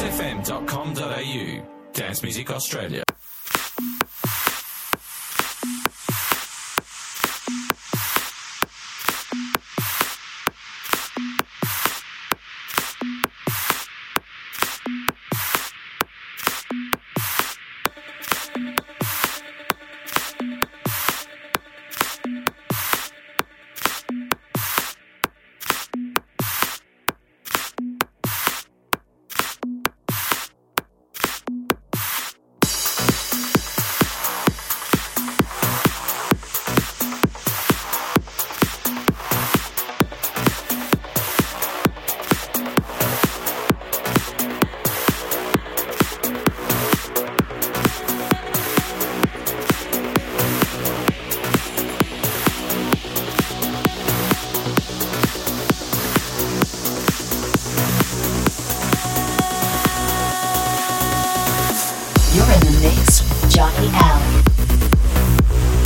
kissfm.com.au. Dance Music Australia. Johnny L.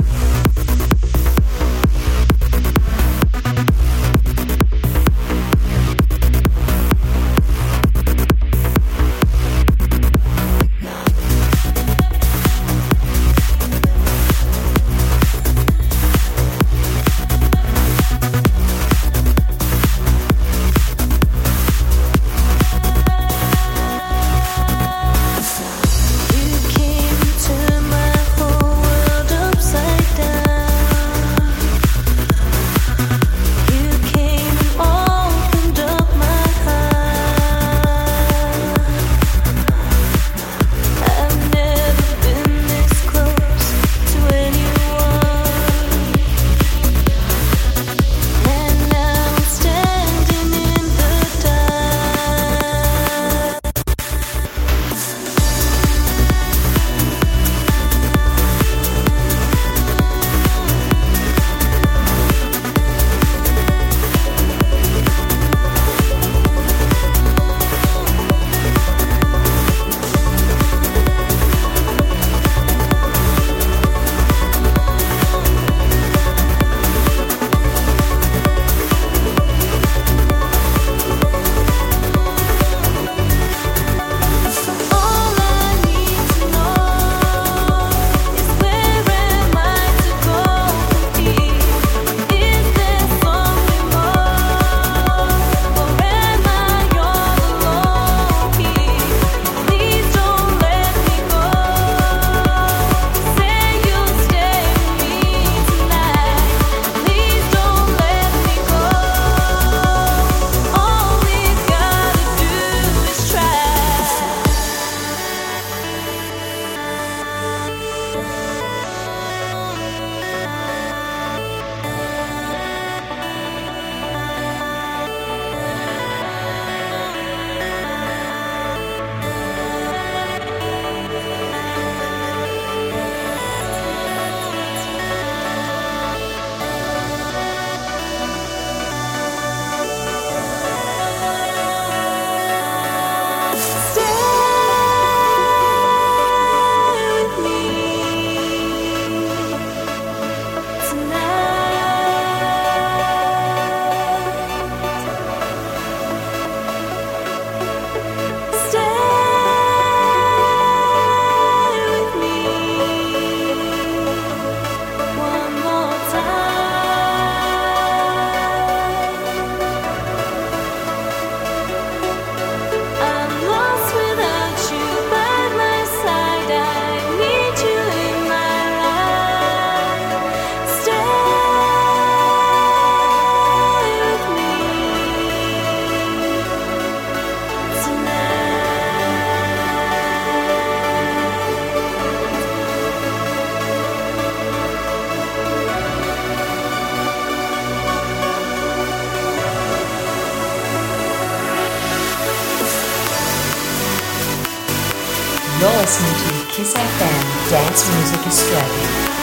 Dance Music is Strategy.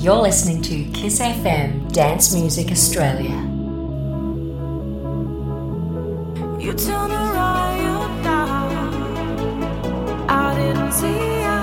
You're listening to Kiss FM Dance Music Australia. You turn a riot down. I didn't see.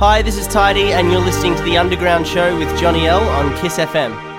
Hi, this is Tidy, and you're listening to The Underground Show with Johnny L on Kiss FM.